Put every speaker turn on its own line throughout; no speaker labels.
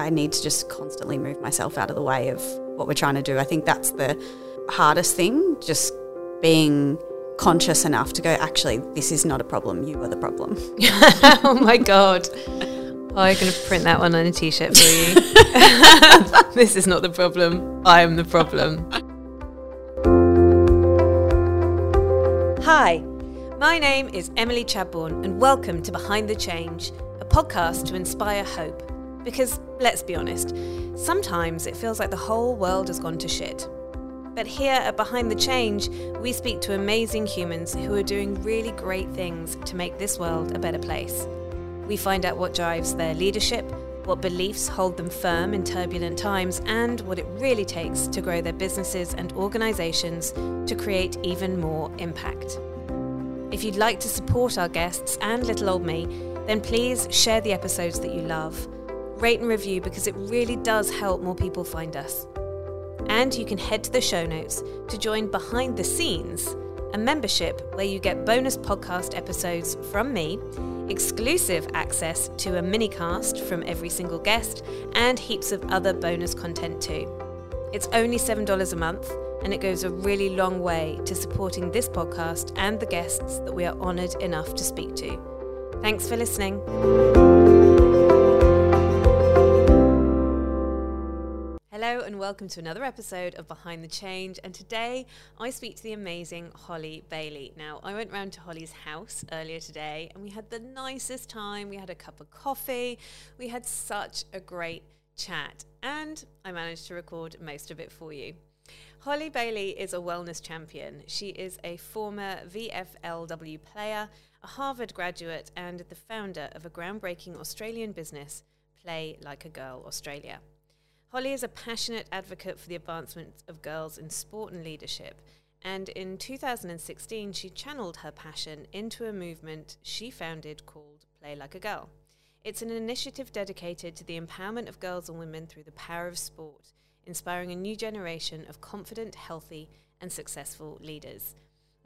I need to just constantly move myself out of the way of what we're trying to do. I think that's the hardest thing, just being conscious enough to go, actually, this is not a problem. You are the problem.
oh my God. Oh, I'm going to print that one on a t shirt for you. this is not the problem. I am the problem. Hi, my name is Emily Chadbourne, and welcome to Behind the Change, a podcast to inspire hope. Because, let's be honest, sometimes it feels like the whole world has gone to shit. But here at Behind the Change, we speak to amazing humans who are doing really great things to make this world a better place. We find out what drives their leadership, what beliefs hold them firm in turbulent times, and what it really takes to grow their businesses and organizations to create even more impact. If you'd like to support our guests and little old me, then please share the episodes that you love rate and review because it really does help more people find us. And you can head to the show notes to join Behind the Scenes, a membership where you get bonus podcast episodes from me, exclusive access to a mini cast from every single guest, and heaps of other bonus content too. It's only $7 a month, and it goes a really long way to supporting this podcast and the guests that we are honoured enough to speak to. Thanks for listening. Hello, and welcome to another episode of Behind the Change. And today I speak to the amazing Holly Bailey. Now, I went round to Holly's house earlier today and we had the nicest time. We had a cup of coffee, we had such a great chat, and I managed to record most of it for you. Holly Bailey is a wellness champion. She is a former VFLW player, a Harvard graduate, and the founder of a groundbreaking Australian business, Play Like a Girl Australia. Holly is a passionate advocate for the advancement of girls in sport and leadership. And in 2016, she channeled her passion into a movement she founded called Play Like a Girl. It's an initiative dedicated to the empowerment of girls and women through the power of sport, inspiring a new generation of confident, healthy, and successful leaders.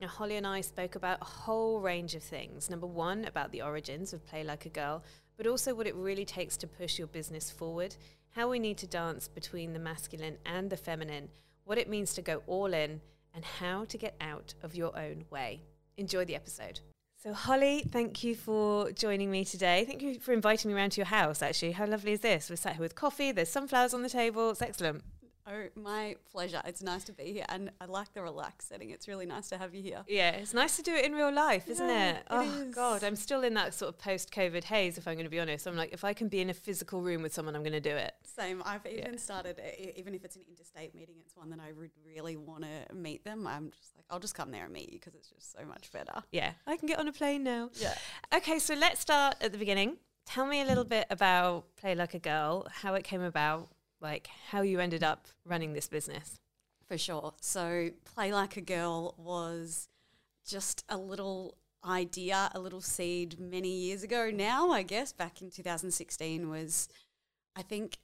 Now, Holly and I spoke about a whole range of things. Number one, about the origins of Play Like a Girl, but also what it really takes to push your business forward how we need to dance between the masculine and the feminine, what it means to go all in, and how to get out of your own way. Enjoy the episode. So, Holly, thank you for joining me today. Thank you for inviting me around to your house, actually. How lovely is this? We're sat here with coffee, there's sunflowers on the table. It's excellent.
Oh, my pleasure. It's nice to be here, and I like the relaxed setting. It's really nice to have you here.
Yeah, it's nice to do it in real life, isn't yeah, it? Oh God, I'm still in that sort of post-COVID haze. If I'm going to be honest, I'm like, if I can be in a physical room with someone, I'm going to do it.
Same. I've even yeah. started, even if it's an interstate meeting, it's one that I would really want to meet them. I'm just like, I'll just come there and meet you because it's just so much better.
Yeah, I can get on a plane now.
Yeah.
Okay, so let's start at the beginning. Tell me a little bit about Play Like a Girl, how it came about, like how you ended up running this business.
For sure. So, Play Like a Girl was just a little idea, a little seed many years ago now, I guess, back in 2016 was, I think,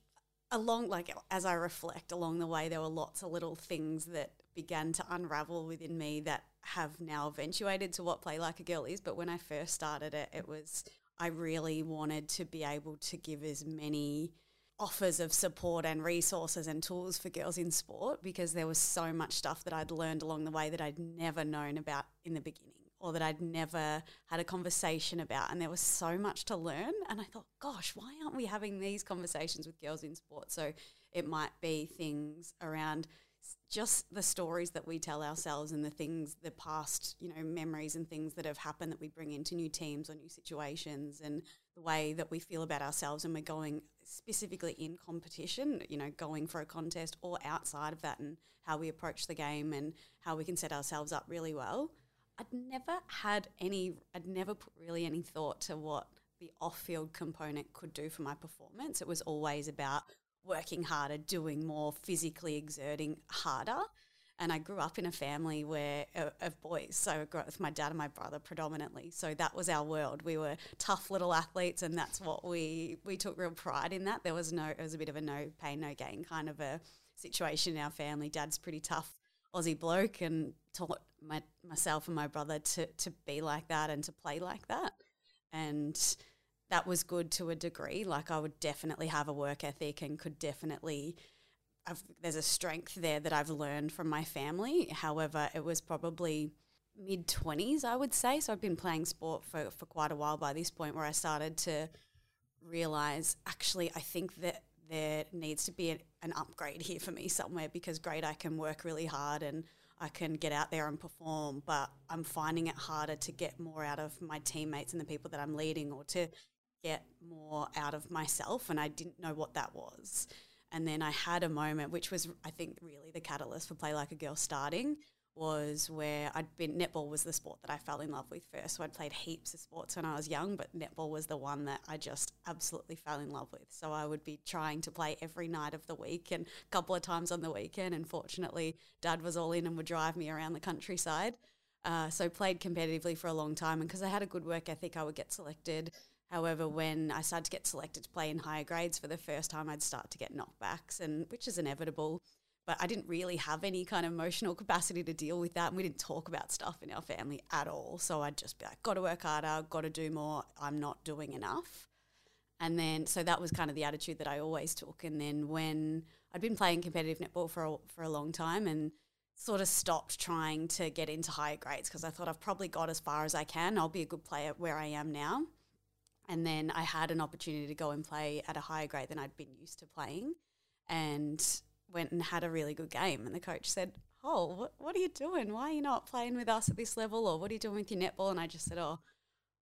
along, like, as I reflect along the way, there were lots of little things that began to unravel within me that have now eventuated to what Play Like a Girl is. But when I first started it, it was, I really wanted to be able to give as many offers of support and resources and tools for girls in sport because there was so much stuff that I'd learned along the way that I'd never known about in the beginning or that I'd never had a conversation about. And there was so much to learn. And I thought, gosh, why aren't we having these conversations with girls in sport? So it might be things around just the stories that we tell ourselves and the things, the past, you know, memories and things that have happened that we bring into new teams or new situations and the way that we feel about ourselves and we're going specifically in competition, you know, going for a contest or outside of that and how we approach the game and how we can set ourselves up really well. I'd never had any, I'd never put really any thought to what the off field component could do for my performance. It was always about working harder, doing more, physically exerting harder. And I grew up in a family where of boys, so I grew up with my dad and my brother predominantly. So that was our world. We were tough little athletes, and that's what we we took real pride in. That there was no, it was a bit of a no pain, no gain kind of a situation in our family. Dad's pretty tough Aussie bloke, and taught my, myself and my brother to to be like that and to play like that. And that was good to a degree. Like I would definitely have a work ethic and could definitely. I've, there's a strength there that I've learned from my family. However, it was probably mid 20s, I would say. So I've been playing sport for, for quite a while by this point where I started to realize actually, I think that there needs to be an upgrade here for me somewhere because great, I can work really hard and I can get out there and perform, but I'm finding it harder to get more out of my teammates and the people that I'm leading or to get more out of myself. And I didn't know what that was. And then I had a moment, which was, I think, really the catalyst for Play Like a Girl starting, was where I'd been netball was the sport that I fell in love with first. So I'd played heaps of sports when I was young, but netball was the one that I just absolutely fell in love with. So I would be trying to play every night of the week and a couple of times on the weekend. And fortunately, Dad was all in and would drive me around the countryside. Uh, so played competitively for a long time, and because I had a good work ethic, I would get selected. However, when I started to get selected to play in higher grades for the first time, I'd start to get knockbacks, and which is inevitable but I didn't really have any kind of emotional capacity to deal with that. And we didn't talk about stuff in our family at all. So I'd just be like, got to work harder, got to do more. I'm not doing enough. And then, so that was kind of the attitude that I always took. And then when I'd been playing competitive netball for a, for a long time and sort of stopped trying to get into higher grades because I thought I've probably got as far as I can. I'll be a good player where I am now. And then I had an opportunity to go and play at a higher grade than I'd been used to playing. And went and had a really good game. And the coach said, Oh, what, what are you doing? Why are you not playing with us at this level? Or what are you doing with your netball? And I just said, Oh,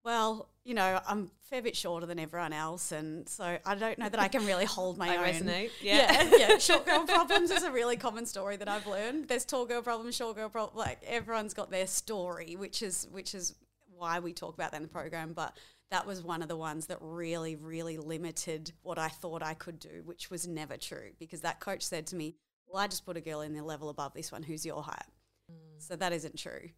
well, you know, I'm a fair bit shorter than everyone else, and so I don't know that I can really hold my
I
own.
resonate. Yeah.
yeah, yeah. Short girl problems is a really common story that I've learned. There's tall girl problems, short girl problems. Like everyone's got their story, which is which is why we talk about that in the program. But that was one of the ones that really, really limited what I thought I could do, which was never true because that coach said to me, Well, I just put a girl in the level above this one who's your height. Mm. So that isn't true.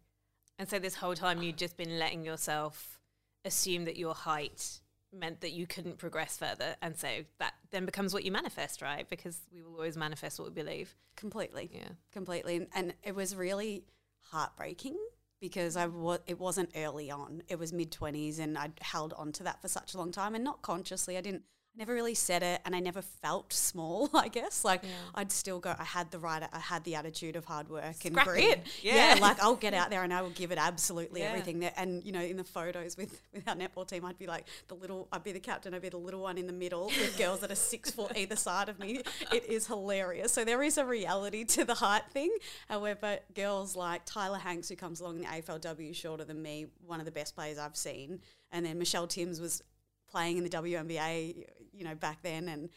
And so this whole time you'd just been letting yourself assume that your height meant that you couldn't progress further. And so that then becomes what you manifest, right? Because we will always manifest what we believe.
Completely.
Yeah.
Completely. And, and it was really heartbreaking because I was it wasn't early on. It was mid twenties, and I held on to that for such a long time, and not consciously. I didn't I never really said it and I never felt small, I guess. Like yeah. I'd still go I had the right I had the attitude of hard work
Scrappy.
and grit. Yeah. yeah. like I'll get out there and I will give it absolutely yeah. everything there. And you know, in the photos with, with our netball team, I'd be like the little I'd be the captain, I'd be the little one in the middle with girls that are six foot either side of me. It is hilarious. So there is a reality to the height thing. However, girls like Tyla Hanks who comes along in the AFLW shorter than me, one of the best players I've seen. And then Michelle Timms was playing in the WNBA, you know, back then, and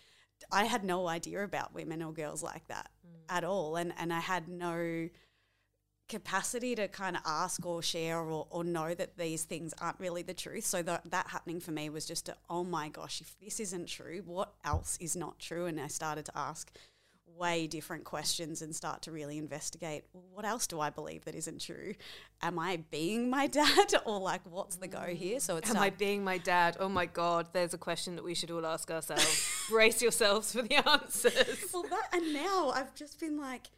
I had no idea about women or girls like that mm. at all, and and I had no capacity to kind of ask or share or, or know that these things aren't really the truth. So that that happening for me was just a, oh my gosh, if this isn't true, what else is not true? And I started to ask way different questions and start to really investigate well, what else do I believe that isn't true? Am I being my dad or like what's the go here? So
it's Am I being my dad? Oh my god, there's a question that we should all ask ourselves. Brace yourselves for the answers.
Well that and now I've just been like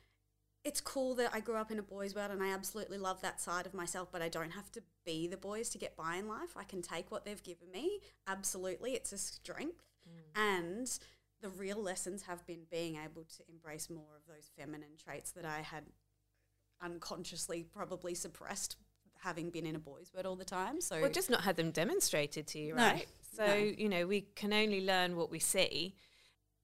it's cool that I grew up in a boys' world and I absolutely love that side of myself, but I don't have to be the boys to get by in life. I can take what they've given me. Absolutely. It's a strength. Mm. And the real lessons have been being able to embrace more of those feminine traits that I had unconsciously probably suppressed having been in a boys' world all the time. So
well, just not had them demonstrated to you, right? No, so no. you know, we can only learn what we see.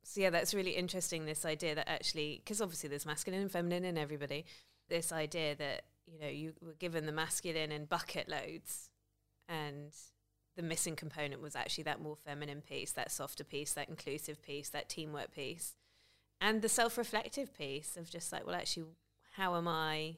So yeah, that's really interesting. This idea that actually, because obviously there's masculine and feminine in everybody. This idea that you know you were given the masculine in bucket loads, and the missing component was actually that more feminine piece, that softer piece, that inclusive piece, that teamwork piece, and the self reflective piece of just like, well, actually, how am I,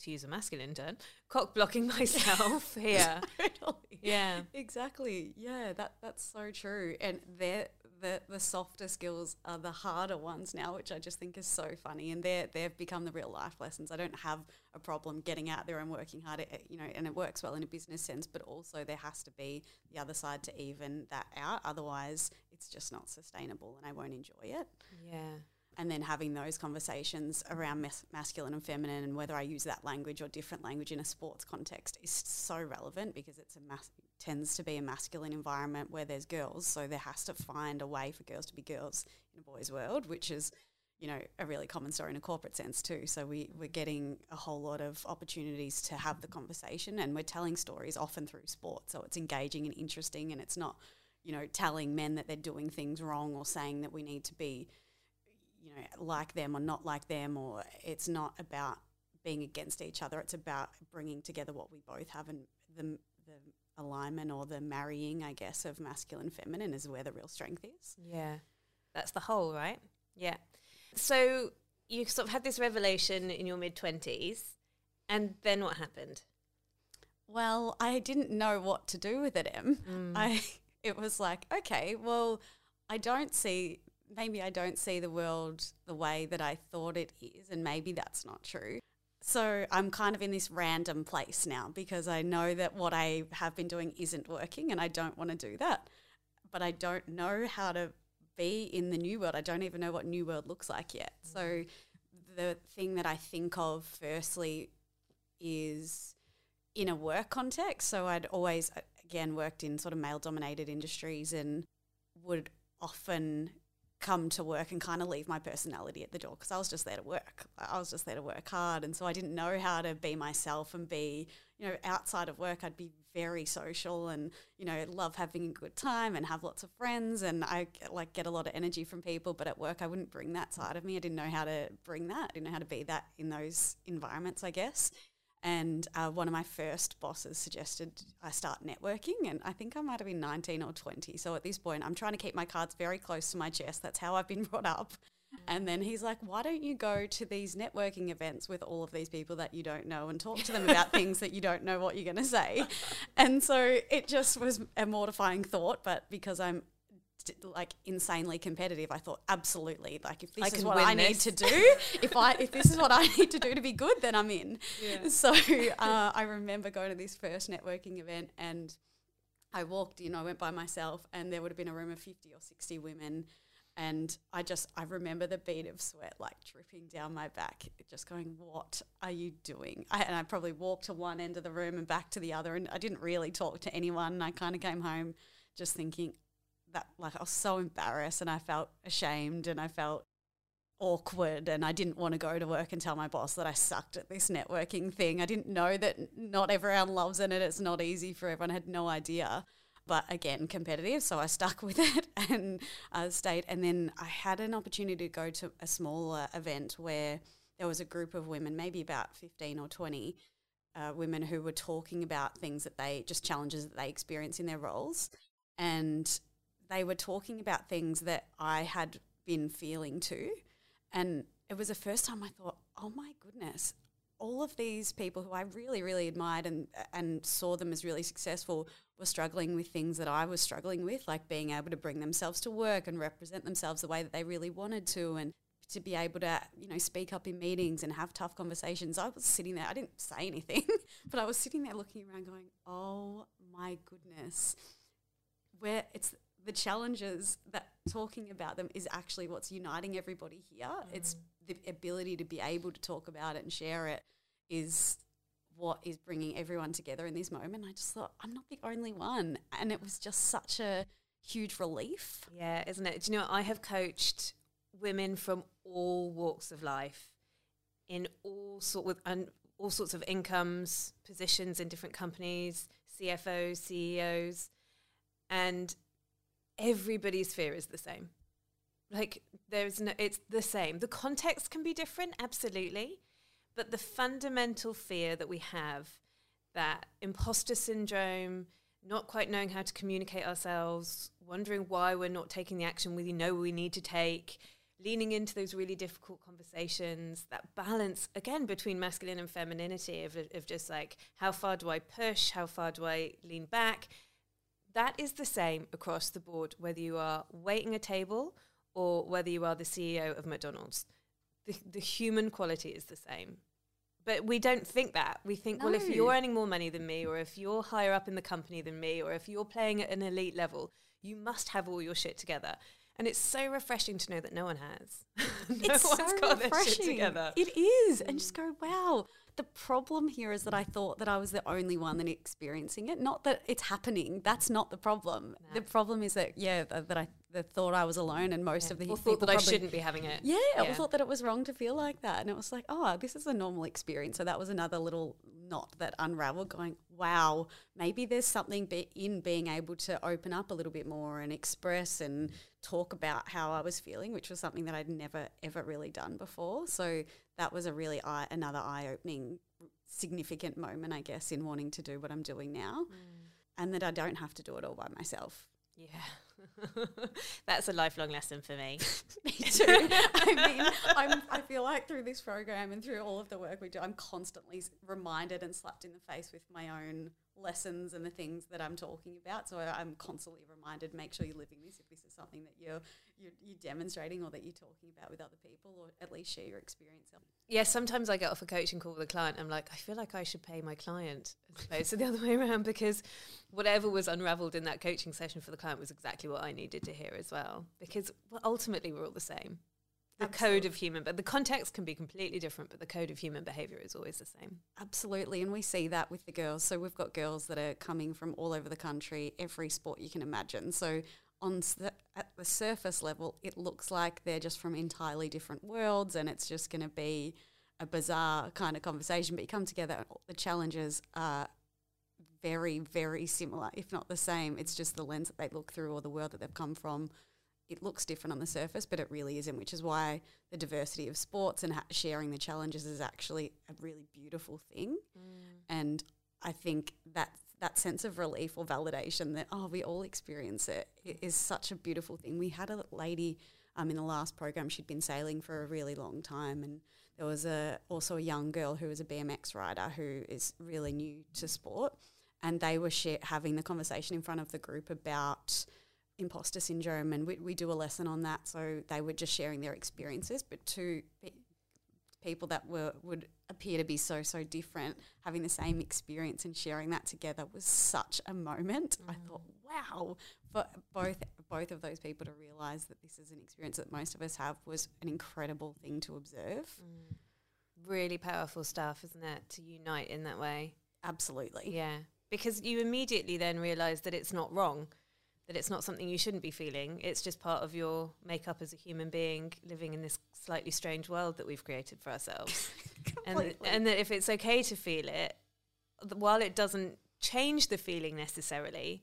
to use a masculine term, cock blocking myself here?
totally. Yeah. Exactly. Yeah, that that's so true. And there the the softer skills are the harder ones now, which I just think is so funny. And they they've become the real life lessons. I don't have a problem getting out there and working hard, at, you know, and it works well in a business sense. But also there has to be the other side to even that out. Otherwise, it's just not sustainable, and I won't enjoy it.
Yeah.
And then having those conversations around mas- masculine and feminine and whether I use that language or different language in a sports context is so relevant because it's a mas- tends to be a masculine environment where there's girls, so there has to find a way for girls to be girls in a boys' world, which is you know a really common story in a corporate sense too. So we we're getting a whole lot of opportunities to have the conversation, and we're telling stories often through sport, so it's engaging and interesting, and it's not you know telling men that they're doing things wrong or saying that we need to be you know, like them or not like them, or it's not about being against each other. It's about bringing together what we both have and the, the alignment or the marrying, I guess, of masculine feminine is where the real strength is.
Yeah. That's the whole, right? Yeah. So you sort of had this revelation in your mid 20s, and then what happened?
Well, I didn't know what to do with it, Em. Mm. I it was like, okay, well, I don't see maybe I don't see the world the way that I thought it is, and maybe that's not true. So I'm kind of in this random place now because I know that what I have been doing isn't working and I don't want to do that. But I don't know how to be in the new world. I don't even know what new world looks like yet. Mm. So the thing that I think of firstly is in a work context. So I'd always again worked in sort of male dominated industries and would often come to work and kind of leave my personality at the door because I was just there to work. I was just there to work hard. And so I didn't know how to be myself and be, you know, outside of work, I'd be very social and, you know, love having a good time and have lots of friends. And I like get a lot of energy from people. But at work, I wouldn't bring that side of me. I didn't know how to bring that. I didn't know how to be that in those environments, I guess. And uh, one of my first bosses suggested I start networking, and I think I might have been 19 or 20. So at this point, I'm trying to keep my cards very close to my chest. That's how I've been brought up. And then he's like, Why don't you go to these networking events with all of these people that you don't know and talk to them about things that you don't know what you're going to say? And so it just was a mortifying thought, but because I'm like insanely competitive. I thought absolutely, like if this I is what I this. need to do, if I if this is what I need to do to be good, then I'm in. Yeah. So uh, I remember going to this first networking event and I walked in. I went by myself, and there would have been a room of fifty or sixty women. And I just, I remember the bead of sweat like dripping down my back, just going, What are you doing? I, and I probably walked to one end of the room and back to the other. And I didn't really talk to anyone. I kind of came home just thinking, that like I was so embarrassed and I felt ashamed and I felt awkward and I didn't want to go to work and tell my boss that I sucked at this networking thing. I didn't know that not everyone loves it. And it's not easy for everyone. I had no idea. But again, competitive. So I stuck with it and uh, stayed. And then I had an opportunity to go to a smaller event where there was a group of women, maybe about 15 or 20 uh, women who were talking about things that they, just challenges that they experience in their roles. And they were talking about things that I had been feeling too. And it was the first time I thought, oh my goodness, all of these people who I really, really admired and and saw them as really successful were struggling with things that I was struggling with, like being able to bring themselves to work and represent themselves the way that they really wanted to and to be able to, you know, speak up in meetings and have tough conversations. I was sitting there, I didn't say anything, but I was sitting there looking around going, Oh my goodness. Where it's the challenges that talking about them is actually what's uniting everybody here. Mm. It's the ability to be able to talk about it and share it is what is bringing everyone together in this moment. I just thought I'm not the only one, and it was just such a huge relief.
Yeah, isn't it? Do you know I have coached women from all walks of life in all sort with and all sorts of incomes, positions in different companies, CFOs, CEOs, and everybody's fear is the same. Like there's no, it's the same. The context can be different, absolutely, but the fundamental fear that we have, that imposter syndrome, not quite knowing how to communicate ourselves, wondering why we're not taking the action we know we need to take, leaning into those really difficult conversations, that balance again between masculine and femininity of, of just like how far do I push, how far do I lean back, that is the same across the board, whether you are waiting a table or whether you are the CEO of McDonald's. The, the human quality is the same. But we don't think that. We think, no. well, if you're earning more money than me, or if you're higher up in the company than me, or if you're playing at an elite level, you must have all your shit together. And it's so refreshing to know that no one has. no
it's
one's
so
got their shit
refreshing.
together.
It is, and just go, wow. The problem here is that I thought that I was the only one that experiencing it. Not that it's happening. That's not the problem. The problem is that yeah, th- that I the thought I was alone, and most of the people
thought that I shouldn't be having it.
Yeah, I thought that it was wrong to feel like that. And it was like, oh, this is a normal experience. So that was another little knot that unraveled, going, wow, maybe there's something be- in being able to open up a little bit more and express and talk about how I was feeling, which was something that I'd never, ever really done before. So that was a really eye, another eye opening, significant moment, I guess, in wanting to do what I'm doing now. Mm. And that I don't have to do it all by myself.
Yeah. That's a lifelong lesson for me.
Me too. I mean, I'm, I feel like through this program and through all of the work we do, I'm constantly reminded and slapped in the face with my own lessons and the things that I'm talking about. So I'm constantly reminded, make sure you're living this if this is something that you're, you're, you're demonstrating or that you're talking about with other people or at least share your experience.
Yeah, sometimes I get off a coaching call with a client. I'm like, I feel like I should pay my client as opposed to the other way around because whatever was unraveled in that coaching session for the client was exactly what I needed to hear as well. Because ultimately, we're all the same. The code of human, but the context can be completely different, but the code of human behavior is always the same.
Absolutely. And we see that with the girls. So we've got girls that are coming from all over the country, every sport you can imagine. So on the, at the surface level, it looks like they're just from entirely different worlds and it's just going to be a bizarre kind of conversation. But you come together, and the challenges are very, very similar, if not the same. It's just the lens that they look through or the world that they've come from. It looks different on the surface, but it really isn't, which is why the diversity of sports and ha- sharing the challenges is actually a really beautiful thing. And I think that that sense of relief or validation that oh we all experience it i- is such a beautiful thing. We had a lady um, in the last program. She'd been sailing for a really long time, and there was a also a young girl who was a BMX rider who is really new to sport, and they were share, having the conversation in front of the group about imposter syndrome, and we, we do a lesson on that. So they were just sharing their experiences, but two pe- people that were would appear to be so so different having the same experience and sharing that together was such a moment i mm. thought wow for both both of those people to realize that this is an experience that most of us have was an incredible thing to observe mm.
Really powerful stuff, isn't it? To unite in that way.
absolutely
Yeah. Because you immediately then realize that it's not wrong, that it's not something you shouldn't be feeling. It's just part of your makeup as a human being living in this slightly strange world that we've created for ourselves. and, th- and that if it's okay to feel it, th- while it doesn't change the feeling necessarily,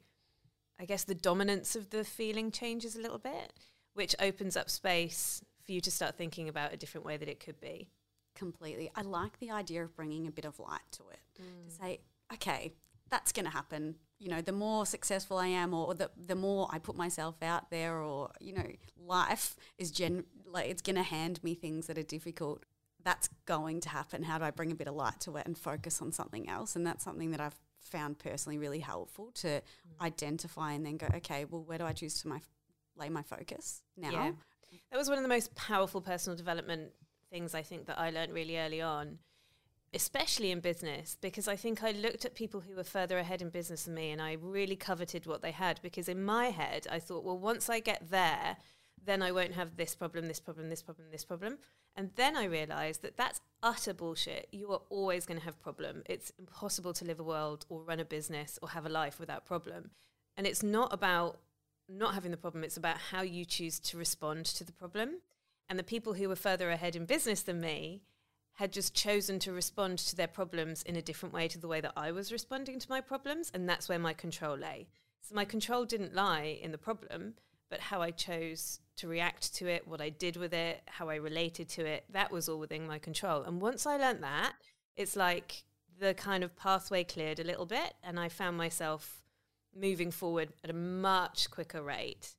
I guess the dominance of the feeling changes a little bit, which opens up space for you to start thinking about a different way that it could be.
completely i like the idea of bringing a bit of light to it
Mm.
to say okay that's going to happen. You know the more successful i am or the, the more i put myself out there or you know life is gen like it's going to hand me things that are difficult. That's going to happen. How do i bring a bit of light to it and focus on something else? And that's something that i've found personally really helpful to mm. identify and then go okay well where do i choose to my lay my focus now?
Yeah. That was one of the most powerful personal development things I think that I learned really early on, especially in business, because I think I looked at people who were further ahead in business than me and I really coveted what they had because in my head I thought, well, once I get there, then I won't have this problem, this problem, this problem, this problem. And then I realized that that's utter bullshit. You are always going to have problem. It's impossible to live a world or run a business or have a life without problem. And it's not about not having the problem, it's about how you choose to respond to the problem. And the people who were further ahead in business than me had just chosen to respond to their problems in a different way to the way that I was responding to my problems. And that's where my control lay. So my control didn't lie in the problem, but how I chose to react to it, what I did with it, how I related to it, that was all within my control. And once I learnt that, it's like the kind of pathway cleared a little bit, and I found myself moving forward at a much quicker rate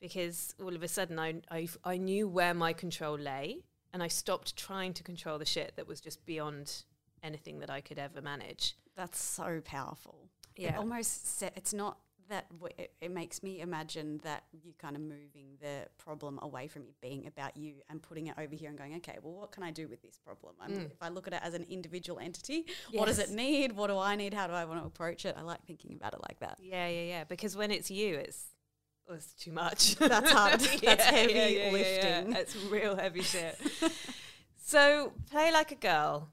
because all of a sudden I, I, I knew where my control lay and I stopped trying to control the shit that was just beyond anything that I could ever manage.
That's so powerful. It
Yeah.
almost se- it's not that w- it, it makes me imagine that you kind of moving the problem away from it being about you and putting it over here and going, okay, well, what can I do with this problem? I'm, mm. If I look at it as an individual entity, what does it need? What do I need? How do I want to approach it? I like thinking about it like that.
Yeah, yeah, yeah. Because when it's you, it's was too much.
That's hard. That's heavy lifting.
That's real heavy shit. so, play like a girl.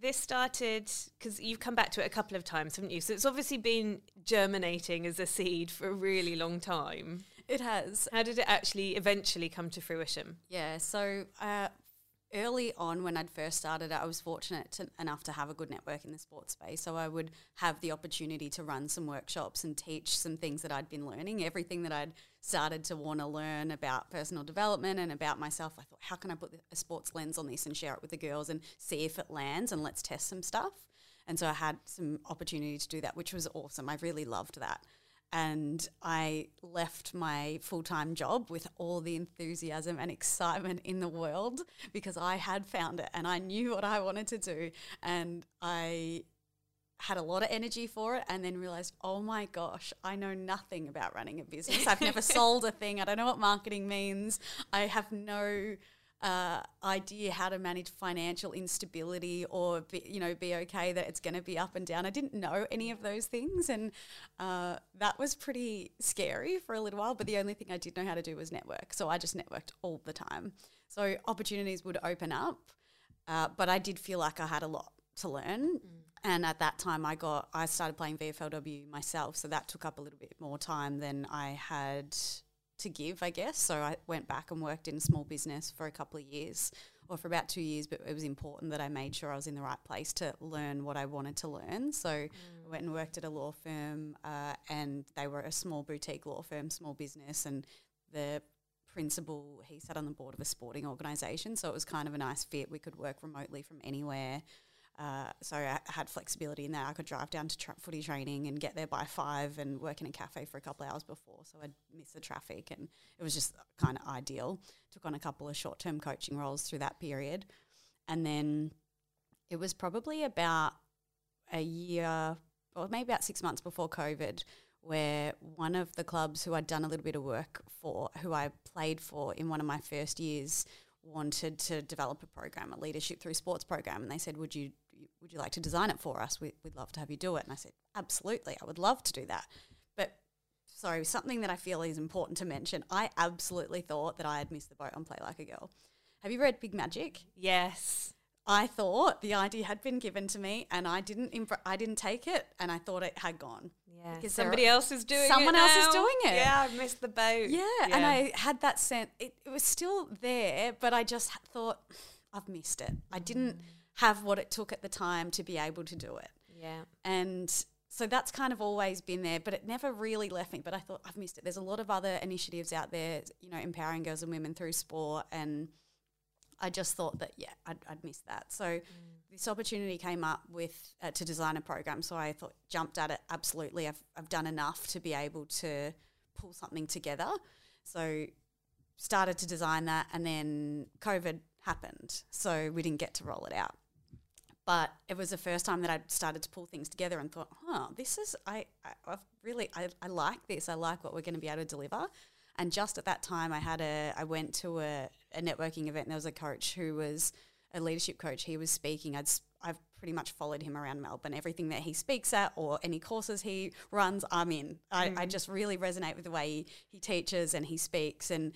This started because you've come back to it a couple of times, haven't you? So it's obviously been germinating as a seed for a really long time.
It has.
How did it actually eventually come to fruition?
Yeah. So uh, early on, when I'd first started, I was fortunate to, enough to have a good network in the sports space. So I would have the opportunity to run some workshops and teach some things that I'd been learning, everything that I'd started to want to learn about personal development and about myself. I thought, how can I put a sports lens on this and share it with the girls and see if it lands and let's test some stuff. And so I had some opportunity to do that, which was awesome. I really loved that and I left my full time job with all the enthusiasm and excitement in the world because I had found it and I knew what I wanted to do. And I had a lot of energy for it and then realized, oh my gosh, I know nothing about running a business. I've never sold a thing. I don't know what marketing means. I have no uh, idea how to manage financial instability or be, you know be okay that it's going to be up and down. I didn't know any of those things, and uh, that was pretty scary for a little while. But the only thing I did know how to do was network, so I just networked all the time. So opportunities would open up, uh, but I did feel like I had a lot to learn. Mm. And at that time, I got I started playing VFLW myself, so that took up a little bit more time than I had to give, I guess. So I went back and worked in a small business for a couple of years or for about two years, but it was important that I made sure I was in the right place to learn what I wanted to learn. So mm. I went and worked at a law firm, uh, and they were a small boutique law firm, small business, and the principal he sat on the board of a sporting organisation, so it was kind of a nice fit. We could work remotely from anywhere. Uh, so I had flexibility in that. I could drive down to tra- footy training and get there by five and work in a cafe for a couple of hours before, so I'd miss the traffic, and it was just kind of ideal. Took on a couple of short term coaching roles through that period, and then it was probably about a year or maybe about six months before COVID, where one of the clubs who I'd done a little bit of work for, who I played for in one of my first years, wanted to develop a program, a leadership through sports program, and they said, "Would you would you like to design it for us? We, would love to have you do it." And I said, "Absolutely, I would love to do that." But sorry, something that I feel is important to mention. I absolutely thought that I had missed the boat on Play Like a Girl. Have you read Big Magic?
Yes.
I thought the idea had been given to me, and I didn't. I didn't take it, and I thought it had gone.
Yeah, because somebody else is doing it.
someone else
now.
is doing it.
Yeah, I missed the boat.
Yeah, yeah. and I had that sense. It, it, was still there, but I just thought I've missed it. I didn't mm. Have what it took at the time to be able to do it.
Yeah,
and so that's kind of always been there, but it never really left me. But I thought I've missed it. There's a lot of other initiatives out there, you know, empowering girls and women through sport and I just thought that yeah, I'd, I'd missed that. So mm. this opportunity came up with uh, to design a program. So I thought jumped at it. Absolutely, I've I've done enough to be able to pull something together. So started to design that, and then COVID happened, so we didn't get to roll it out. But it was the first time that I'd started to pull things together and thought, huh, this is I, I I've really I, I like this. I like what we're going to be able to deliver. And just at that time, I had a I went to a, a networking event. And there was a coach who was a leadership coach. He was speaking. I'd I've pretty much followed him around Melbourne. Everything that he speaks at or any courses he runs, I'm in. I, mm. I just really resonate with the way he, he teaches and he speaks. And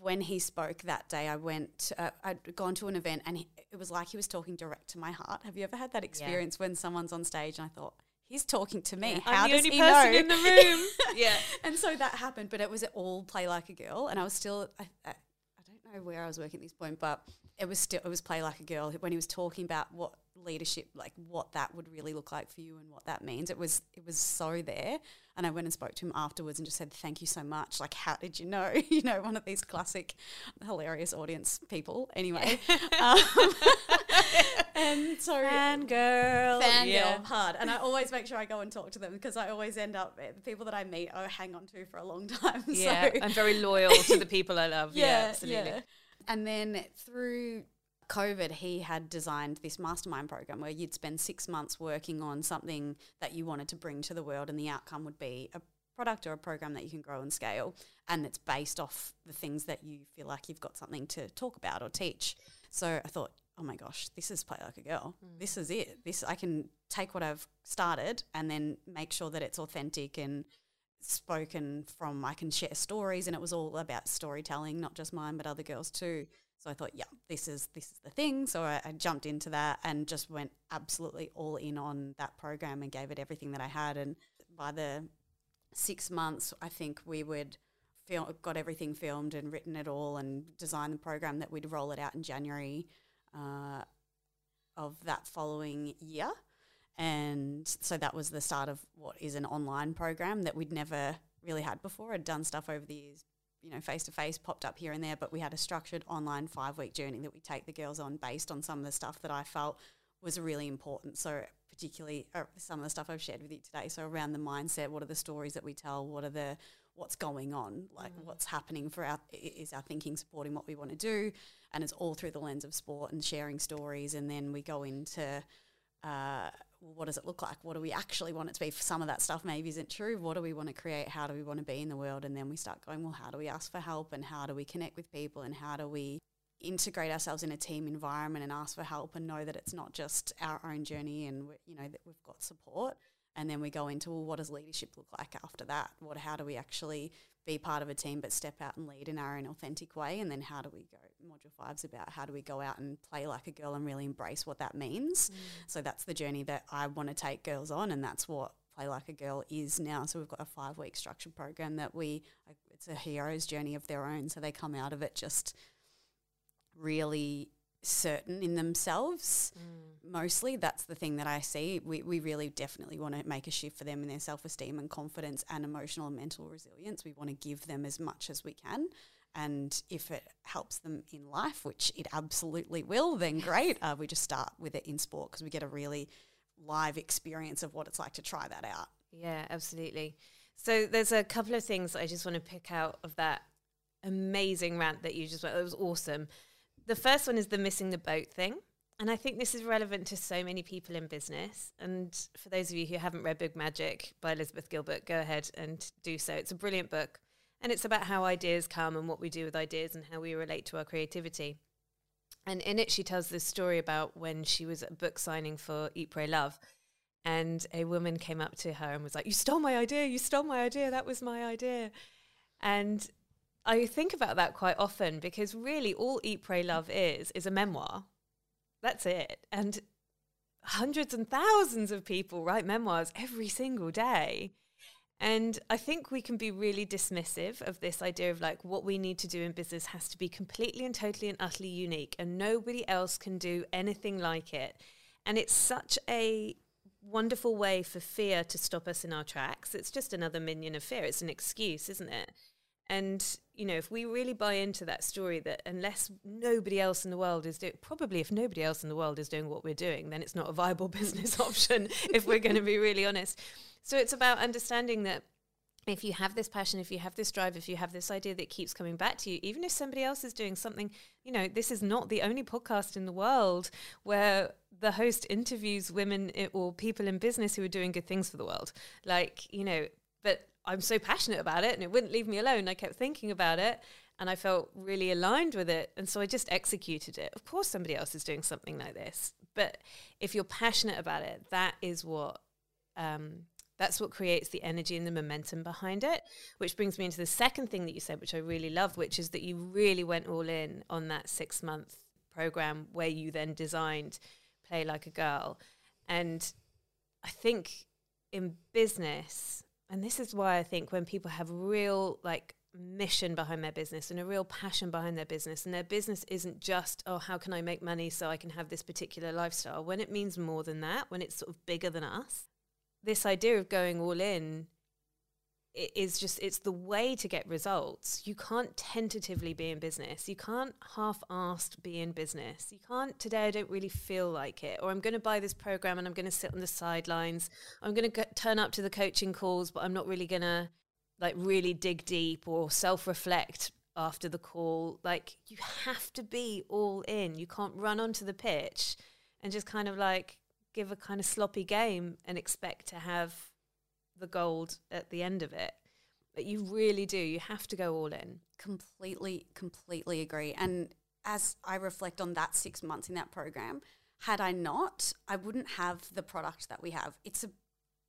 when he spoke that day, I went. Uh, I'd gone to an event, and he, it was like he was talking direct to my heart. Have you ever had that experience yeah. when someone's on stage and I thought, he's talking to me. Yeah, How
I'm only
he
person
know?
in the room. yeah.
And so that happened, but it was all play like a girl, and I was still. I, I, I don't know where I was working at this point, but it was still it was play like a girl when he was talking about what leadership like what that would really look like for you and what that means. It was it was so there. And I went and spoke to him afterwards and just said thank you so much. Like how did you know? You know one of these classic hilarious audience people. Anyway um, and so
fangirl.
Fangirl yeah. hard. And I always make sure I go and talk to them because I always end up the people that I meet I hang on to for a long time.
Yeah so. I'm very loyal to the people I love. Yeah, yeah absolutely. yeah.
And then through COVID, he had designed this mastermind program where you'd spend six months working on something that you wanted to bring to the world, and the outcome would be a product or a program that you can grow and scale, and it's based off the things that you feel like you've got something to talk about or teach. So I thought, oh my gosh, this is play like a girl. Mm. This is it. This I can take what I've started and then make sure that it's authentic and spoken from I can share stories and it was all about storytelling, not just mine but other girls too. So I thought, yeah, this is this is the thing. So I, I, jumped into that and just went absolutely all in on that program and gave it everything that I had. And by the six months, I think we would feel got everything filmed and written it all and designed the program that we'd roll it out in January uh, of that following year. And so that was the start of what is an online program that we'd never really had before. I'd done stuff over the years, you know, face to face, popped up here and there, but we had a structured online five week journey that we take the girls on based on some of the stuff that I felt was really important. So, particularly uh, some of the stuff I've shared with you today. So, around the mindset, what are the stories that we tell? What are the what's going on? Like, mm. what's happening for our is our thinking supporting what we want to do? And it's all through the lens of sport and sharing stories. And then we go into uh, what does it look like? What do we actually want it to be? For some of that stuff maybe isn't true. What do we want to create? How do we want to be in the world? And then we start going, well, how do we ask for help? And how do we connect with people? And how do we integrate ourselves in a team environment and ask for help and know that it's not just our own journey and you know that we've got support and then we go into well what does leadership look like after that what how do we actually be part of a team but step out and lead in our own authentic way and then how do we go module five's about how do we go out and play like a girl and really embrace what that means. Mm. so that's the journey that i want to take girls on and that's what play like a girl is now. So we've got a five week structured program that we it's a hero's journey of their own. So they come out of it just really certain in themselves. Mm. mostly that's the thing that i see. We, we really definitely want to make a shift for them in their self-esteem and confidence and emotional and mental resilience. We want to give them as much as we can. And if it helps them in life which it absolutely will then great. Uh, we just start with it in sport because we get a really live experience of what it's like to try that out.
Yeah absolutely. So there's a couple of things i just want to pick out of that amazing rant that you just went it was awesome the first one is the missing the boat thing. And I think this is relevant to so many people in business. And for those of you who haven't read Big Magic by Elizabeth Gilbert, go ahead and do so. It's a brilliant book. And it's about how ideas come and what we do with ideas and how we relate to our creativity. And in it, she tells this story about when she was at a book signing for Eat, Pray, Love. And a woman came up to her and was like, You stole my idea. You stole my idea. That was my idea. And I think about that quite often because really all Eat, Pray, Love is is a memoir. That's it. And hundreds and thousands of people write memoirs every single day. And I think we can be really dismissive of this idea of like what we need to do in business has to be completely and totally and utterly unique, and nobody else can do anything like it. And it's such a wonderful way for fear to stop us in our tracks. It's just another minion of fear. It's an excuse, isn't it? And you know, if we really buy into that story that unless nobody else in the world is doing, probably if nobody else in the world is doing what we're doing, then it's not a viable business option. if we're going to be really honest, so it's about understanding that if you have this passion, if you have this drive, if you have this idea that keeps coming back to you, even if somebody else is doing something, you know, this is not the only podcast in the world where the host interviews women eh, or people in business who are doing good things for the world. Like, you know, but I'm so passionate about it and it wouldn't leave me alone. I kept thinking about it and I felt really aligned with it. And so I just executed it. Of course, somebody else is doing something like this. But if you're passionate about it, that is what. Um, that's what creates the energy and the momentum behind it. Which brings me into the second thing that you said, which I really love, which is that you really went all in on that six month program where you then designed Play Like a Girl. And I think in business, and this is why I think when people have real like mission behind their business and a real passion behind their business and their business isn't just oh how can I make money so I can have this particular lifestyle? When it means more than that when it's sort of bigger than us this idea of going all in it is just it's the way to get results. You can't tentatively be in business. You can't half-assed be in business. You can't today i don't really feel like it or i'm going to buy this program and i'm going to sit on the sidelines. I'm going to turn up to the coaching calls but i'm not really going to like really dig deep or self-reflect after the call. Like you have to be all in. You can't run onto the pitch and just kind of like give a kind of sloppy game and expect to have the gold at the end of it. But you really do. You have to go all in.
Completely, completely agree. And as I reflect on that six months in that program, had I not, I wouldn't have the product that we have. It's a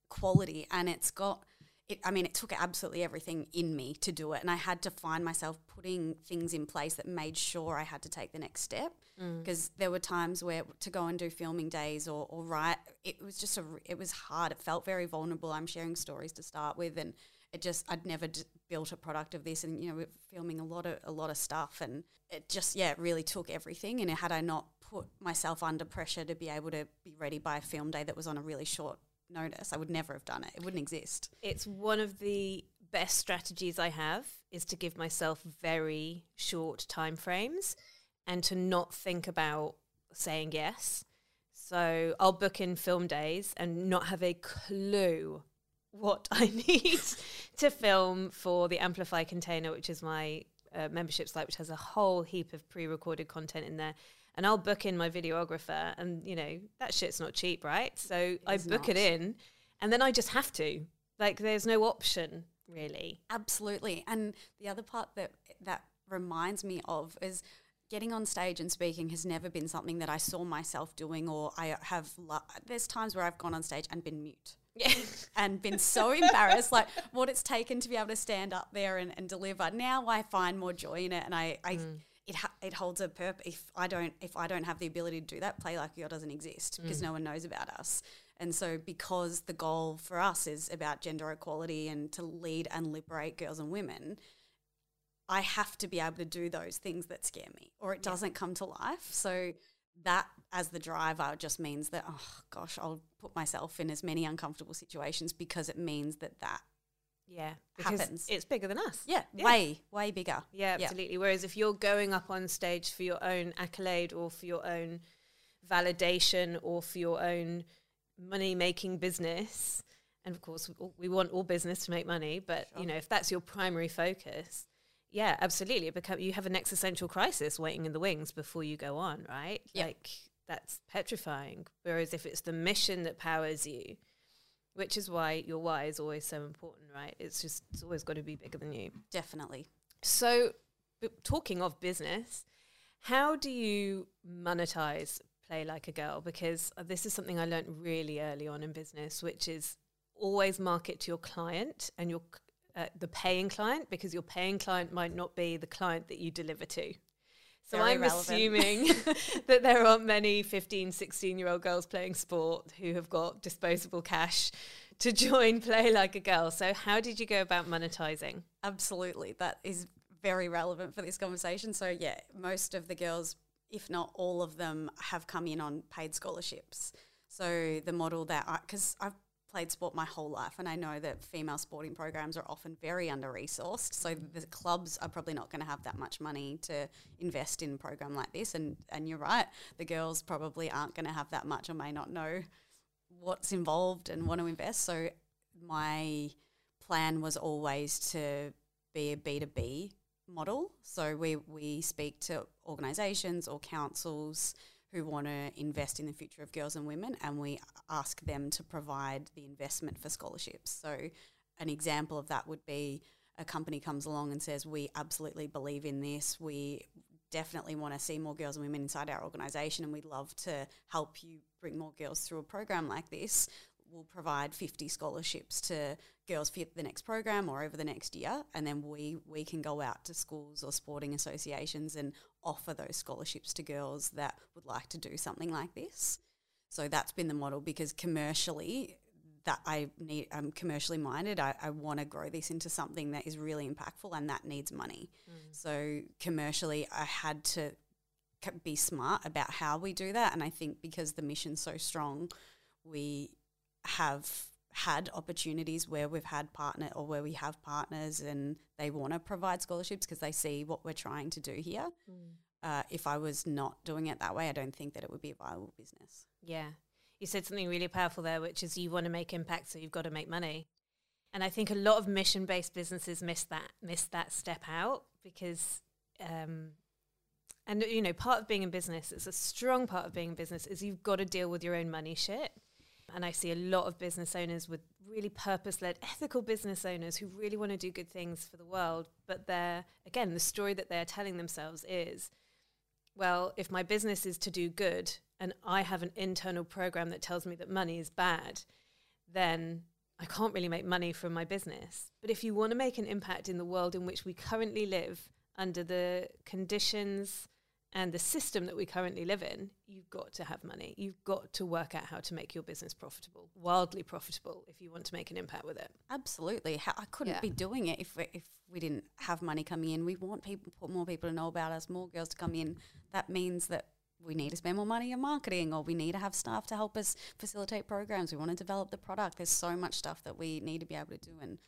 quality and it's got it, I mean, it took absolutely everything in me to do it. And I had to find myself putting things in place that made sure I had to take the next step. Mm. Because there were times where to go and do filming days or, or write, it was just a, it was hard. It felt very vulnerable. I'm sharing stories to start with. And it just, I'd never d- built a product of this. And, you know, we're filming a lot of, a lot of stuff. And it just, yeah, it really took everything. And had I not put myself under pressure to be able to be ready by a film day that was on a really short notice, I would never have done it. It wouldn't exist.
It's one of the best strategies I have is to give myself very short time frames and to not think about saying yes. So I'll book in film days and not have a clue what I need to film for the Amplify container, which is my uh, membership site, which has a whole heap of pre-recorded content in there. And I'll book in my videographer, and you know that shit's not cheap, right? So I book it in, and then I just have to. Like, there's no option really.
Absolutely. And the other part that that reminds me of is getting on stage and speaking has never been something that I saw myself doing or I have lo- there's times where I've gone on stage and been mute
Yeah.
and been so embarrassed like what it's taken to be able to stand up there and, and deliver now I find more joy in it and I, I mm. It, ha- it holds a purpose if I don't if I don't have the ability to do that play like girl doesn't exist because mm. no one knows about us. And so because the goal for us is about gender equality and to lead and liberate girls and women I have to be able to do those things that scare me or it doesn't come to life. So that as the driver just means that oh gosh, I'll put myself in as many uncomfortable situations because it means that that
Yeah. Because
Happens.
it's bigger than us.
yeah,
Yeah.
way way bigger.
Yeah,
Yeah.
absolutely. Whereas if you're going up on stage for your own accolade or for your own validation or for your own money making business, and of course we all- we want all business to make money, but you know if that's your primary focus, yeah, absolutely, it become you have an existential crisis waiting in the wings before you go on, right?
Yeah.
Like that's petrifying. Whereas if it's the mission that powers you, which is why your why is always so important, right? It's just it's always got to be bigger than you.
Definitely.
So, b- talking of business, how do you monetize Play Like a Girl? Because uh, this is something I learned really early on in business, which is always market to your client and your uh, the paying client because your paying client might not be the client that you deliver to. So
Very
I'm
relevant.
assuming that there aren't many 15, 16 year old girls playing sport who have got disposable cash to join Play Like a Girl. So how did you go about monetizing?
Absolutely. That is very relevant for this conversation. So, yeah, most of the girls, if not all of them, have come in on paid scholarships. So, the model that I, because I've played sport my whole life and I know that female sporting programs are often very under resourced. So, the clubs are probably not going to have that much money to invest in a program like this. And, and you're right, the girls probably aren't going to have that much or may not know what's involved and want to invest. So my plan was always to be a B2B model. So we, we speak to organisations or councils who want to invest in the future of girls and women and we ask them to provide the investment for scholarships. So an example of that would be a company comes along and says, we absolutely believe in this. We definitely want to see more girls and women inside our organisation and we'd love to help you bring more girls through a program like this. We'll provide 50 scholarships to girls for the next program or over the next year and then we, we can go out to schools or sporting associations and offer those scholarships to girls that would like to do something like this. So that's been the model because commercially that I need I'm commercially minded. I, I want to grow this into something that is really impactful and that needs money. Mm. So commercially I had to be smart about how we do that and I think because the mission's so strong we have had opportunities where we've had partner or where we have partners and they want to provide scholarships because they see what we're trying to do here. Uh, if I was not doing it that way, I don't think that it would be a viable business.
Yeah. You said something really powerful there, which is you want to make impact, so you've got to make money. And I think a lot of mission based businesses miss that miss that step out because um and you know, part of being in business, it's a strong part of being in business is you've got to deal with your own money shit. And I see a lot of business owners with really purpose led, ethical business owners who really want to do good things for the world. But they're, again, the story that they're telling themselves is, well, if my business is to do good and I have an internal program that tells me that money is bad, then I can't really make money from my business. But if you want to make an impact in the world in which we currently live, under the conditions and the system that we currently live in, you've got to have money. You've got to work out how to make your business profitable, wildly profitable, if you want to make an impact with it.
Absolutely. I couldn't
Yeah.
be doing it if we, if we didn't have money coming in. We want people, put more people to know about us, more girls to come in. That means that we need to spend more money on marketing or we need to have staff to help us facilitate programs. We want to develop the product. There's so much stuff that we need to be able to do and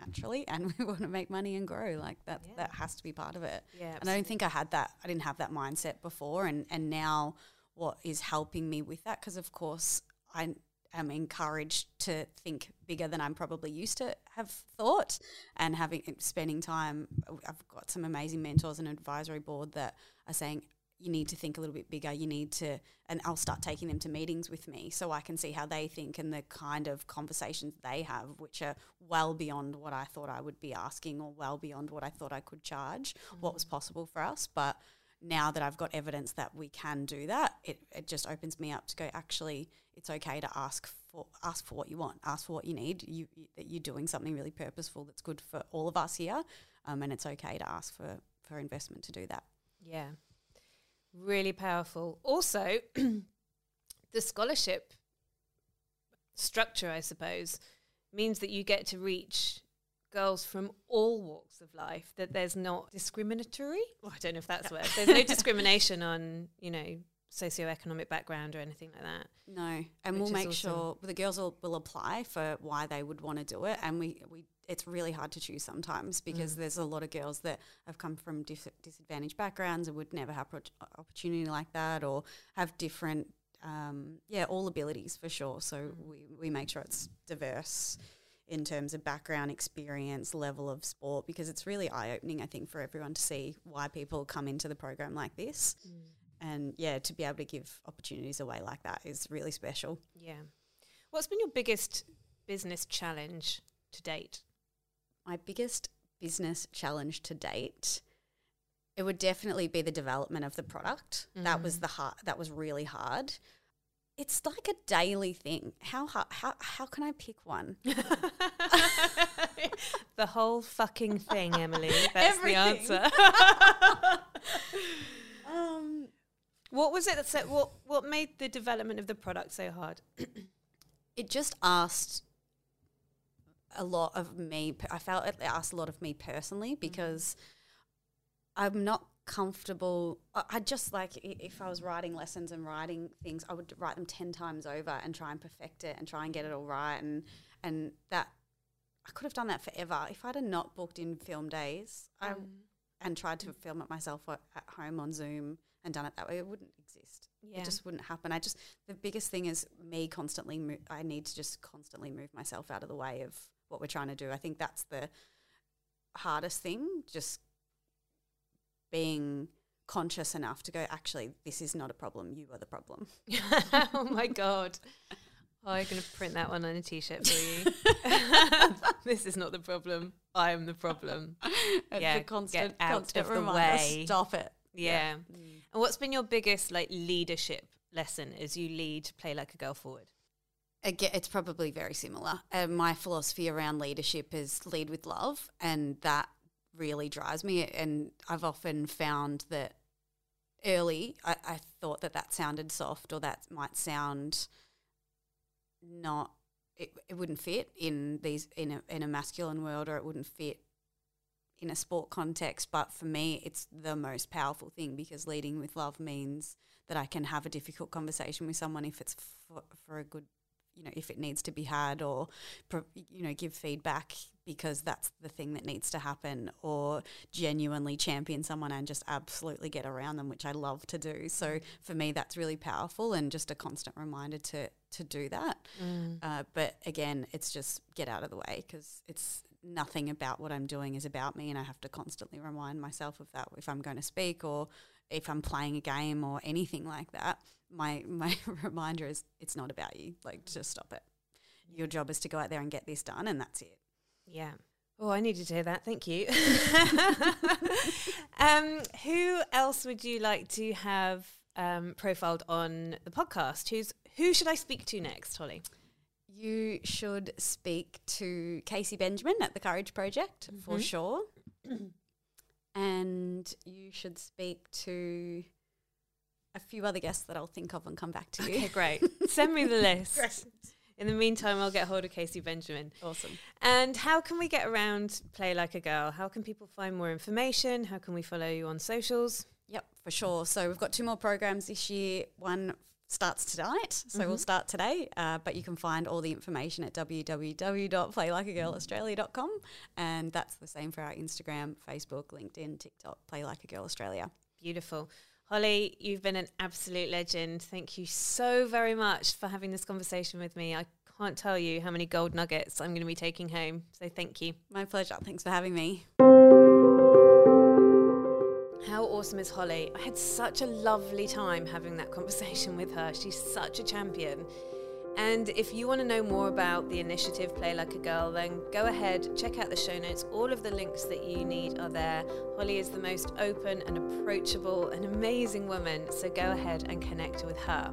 Mm-hmm. naturally and we want to make money and grow. Like that
Yeah.
that has to be part of it.
Yeah,
And I don't think I had that. I didn't have that mindset before. And, and now, what is helping me with that? Because, of course, I am encouraged to think bigger than I'm probably used to have thought. And having spending time, I've got some amazing mentors and advisory board that are saying, you need to think a little bit bigger. You need to, and I'll start taking them to meetings with me so I can see how they think and the kind of conversations they have, which are well beyond what I thought I would be asking or well beyond what I thought I could charge, what was possible for us. But now that I've got evidence that we can do that, it, it just opens me up to go, actually, it's okay to ask for ask for what you want, ask for what you need. You, you that you're doing something really purposeful that's good for all of us here, um, and it's okay to ask for for investment to do that.
Yeah. Really powerful. Also, the scholarship structure, I suppose, means that you get to reach girls from all walks of life, that there's not discriminatory. Well, I don't know if that's a word. There's no discrimination on, you know, socioeconomic background or anything like that.
No, and we'll make
awesome.
sure the girls will, will apply for why they would want to do it, and we we it's really hard to choose sometimes because mm. there's a lot of girls that have come from dis- disadvantaged backgrounds and would never have pro- opportunity like that, or have different um, yeah all abilities for sure. So mm. we we make sure it's diverse in terms of background, experience, level of sport, because it's really eye opening, I think, for everyone to see why people come into the program like this. Mm. And yeah, to be able to give opportunities away like that is really special.
Yeah. What's been your biggest business challenge to date?
My biggest business challenge to date, it would definitely be the development of the product. That was the hard. That was really hard. It's like a daily thing. How hard, how how can I pick one?
the whole fucking thing, Emily. That's the answer.
Um,
what was it that said, what what made the development of the product so hard?
it just asked a lot of me. I felt it asked a lot of me personally mm-hmm. because I'm not comfortable. I, I just like if I was writing lessons and writing things, I would write them ten times over and try and perfect it and try and get it all right. And and that I could have done that forever if I'd have not booked in film days. I mm. and tried to film it myself at at home on Zoom and done it that way. It wouldn't exist.
Yeah.
It just wouldn't happen. I just the biggest thing is me constantly. Mo- I need to just constantly move myself out of the way of what we're trying to do. I think that's the hardest thing. Just being conscious enough to go. Actually, this is not a problem. You are the problem.
oh my god. Oh, I'm going to print that one on a t-shirt for you. this is not the problem. I am the problem.
It's
Yeah,
a constant,
get out
constant
of the
reminder,
way.
Stop it.
Yeah. And what's been your biggest like leadership lesson as you lead Play Like a Girl Forward?
Again, it's probably very similar. Uh, my philosophy around leadership is lead with love, and that really drives me. And I've often found that early, I, I thought that that sounded soft, or that might sound not. It, it wouldn't fit in these in a in a masculine world, or it wouldn't fit in a sport context. But for me, it's the most powerful thing because leading with love means that I can have a difficult conversation with someone if it's for, for a good you know if it needs to be had or you know give feedback because that's the thing that needs to happen or genuinely champion someone and just absolutely get around them which I love to do. So for me that's really powerful and just a constant reminder to to do that. Uh, but again it's just get out of the way because it's nothing about what I'm doing is about me and I have to constantly remind myself of that if I'm going to speak or if I'm playing a game or anything like that, my my reminder is it's not about you. Like just stop it. Your job is to go out there and get this done and that's it.
Yeah. Oh, I needed to hear that. Thank you. um, who else would you like to have um, profiled on the podcast? Who's who should I speak to next, Holly?
you should speak to Casey Benjamin at the Courage Project for
Mhm.
sure. and you should speak to a few other guests that I'll think of and come back to you.
Okay, great. Send me the list.
Great.
In the meantime, I'll get hold of Casey Benjamin.
Awesome.
And how can we get around Play Like a Girl? How can people find more information? How can we follow you on socials?
Yep, for sure. So we've got two more programs this year. One starts tonight, so we'll
Mhm.
start today. Uh, but you can find all the information at www.playlikeagirlaustralia.com, and that's the same for our Instagram, Facebook, LinkedIn, TikTok. Play Like a Girl Australia.
Beautiful. Holly, you've been an absolute legend. Thank you so very much for having this conversation with me. I can't tell you how many gold nuggets I'm going to be taking home. So thank you.
My pleasure. Thanks for having me.
Awesome is Holly? I had such a lovely time having that conversation with her. She's such a champion. And if you want to know more about the initiative Play Like a Girl, then go ahead, check out the show notes. All of the links that you need are there. Holly is the most open and approachable and amazing woman, so go ahead and connect with her.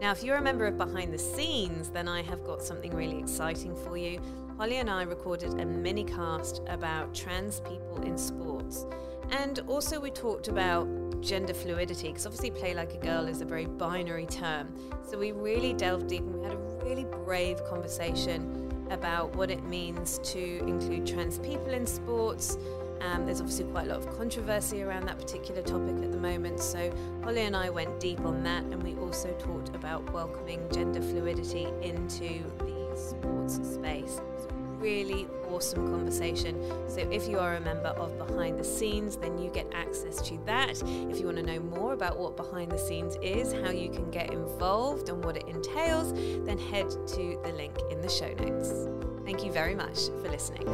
Now, if you're a member of Behind the Scenes, then I have got something really exciting for you. Holly and I recorded a mini cast about trans people in sports. And also, we talked about gender fluidity, because obviously, play like a girl is a very binary term. So, we really delved deep and we had a really brave conversation about what it means to include trans people in sports. Um, there's obviously quite a lot of controversy around that particular topic at the moment. So, Holly and I went deep on that, and we also talked about welcoming gender fluidity into the sports space. Really awesome conversation. So, if you are a member of Behind the Scenes, then you get access to that. If you want to know more about what Behind the Scenes is, how you can get involved, and what it entails, then head to the link in the show notes. Thank you very much for listening.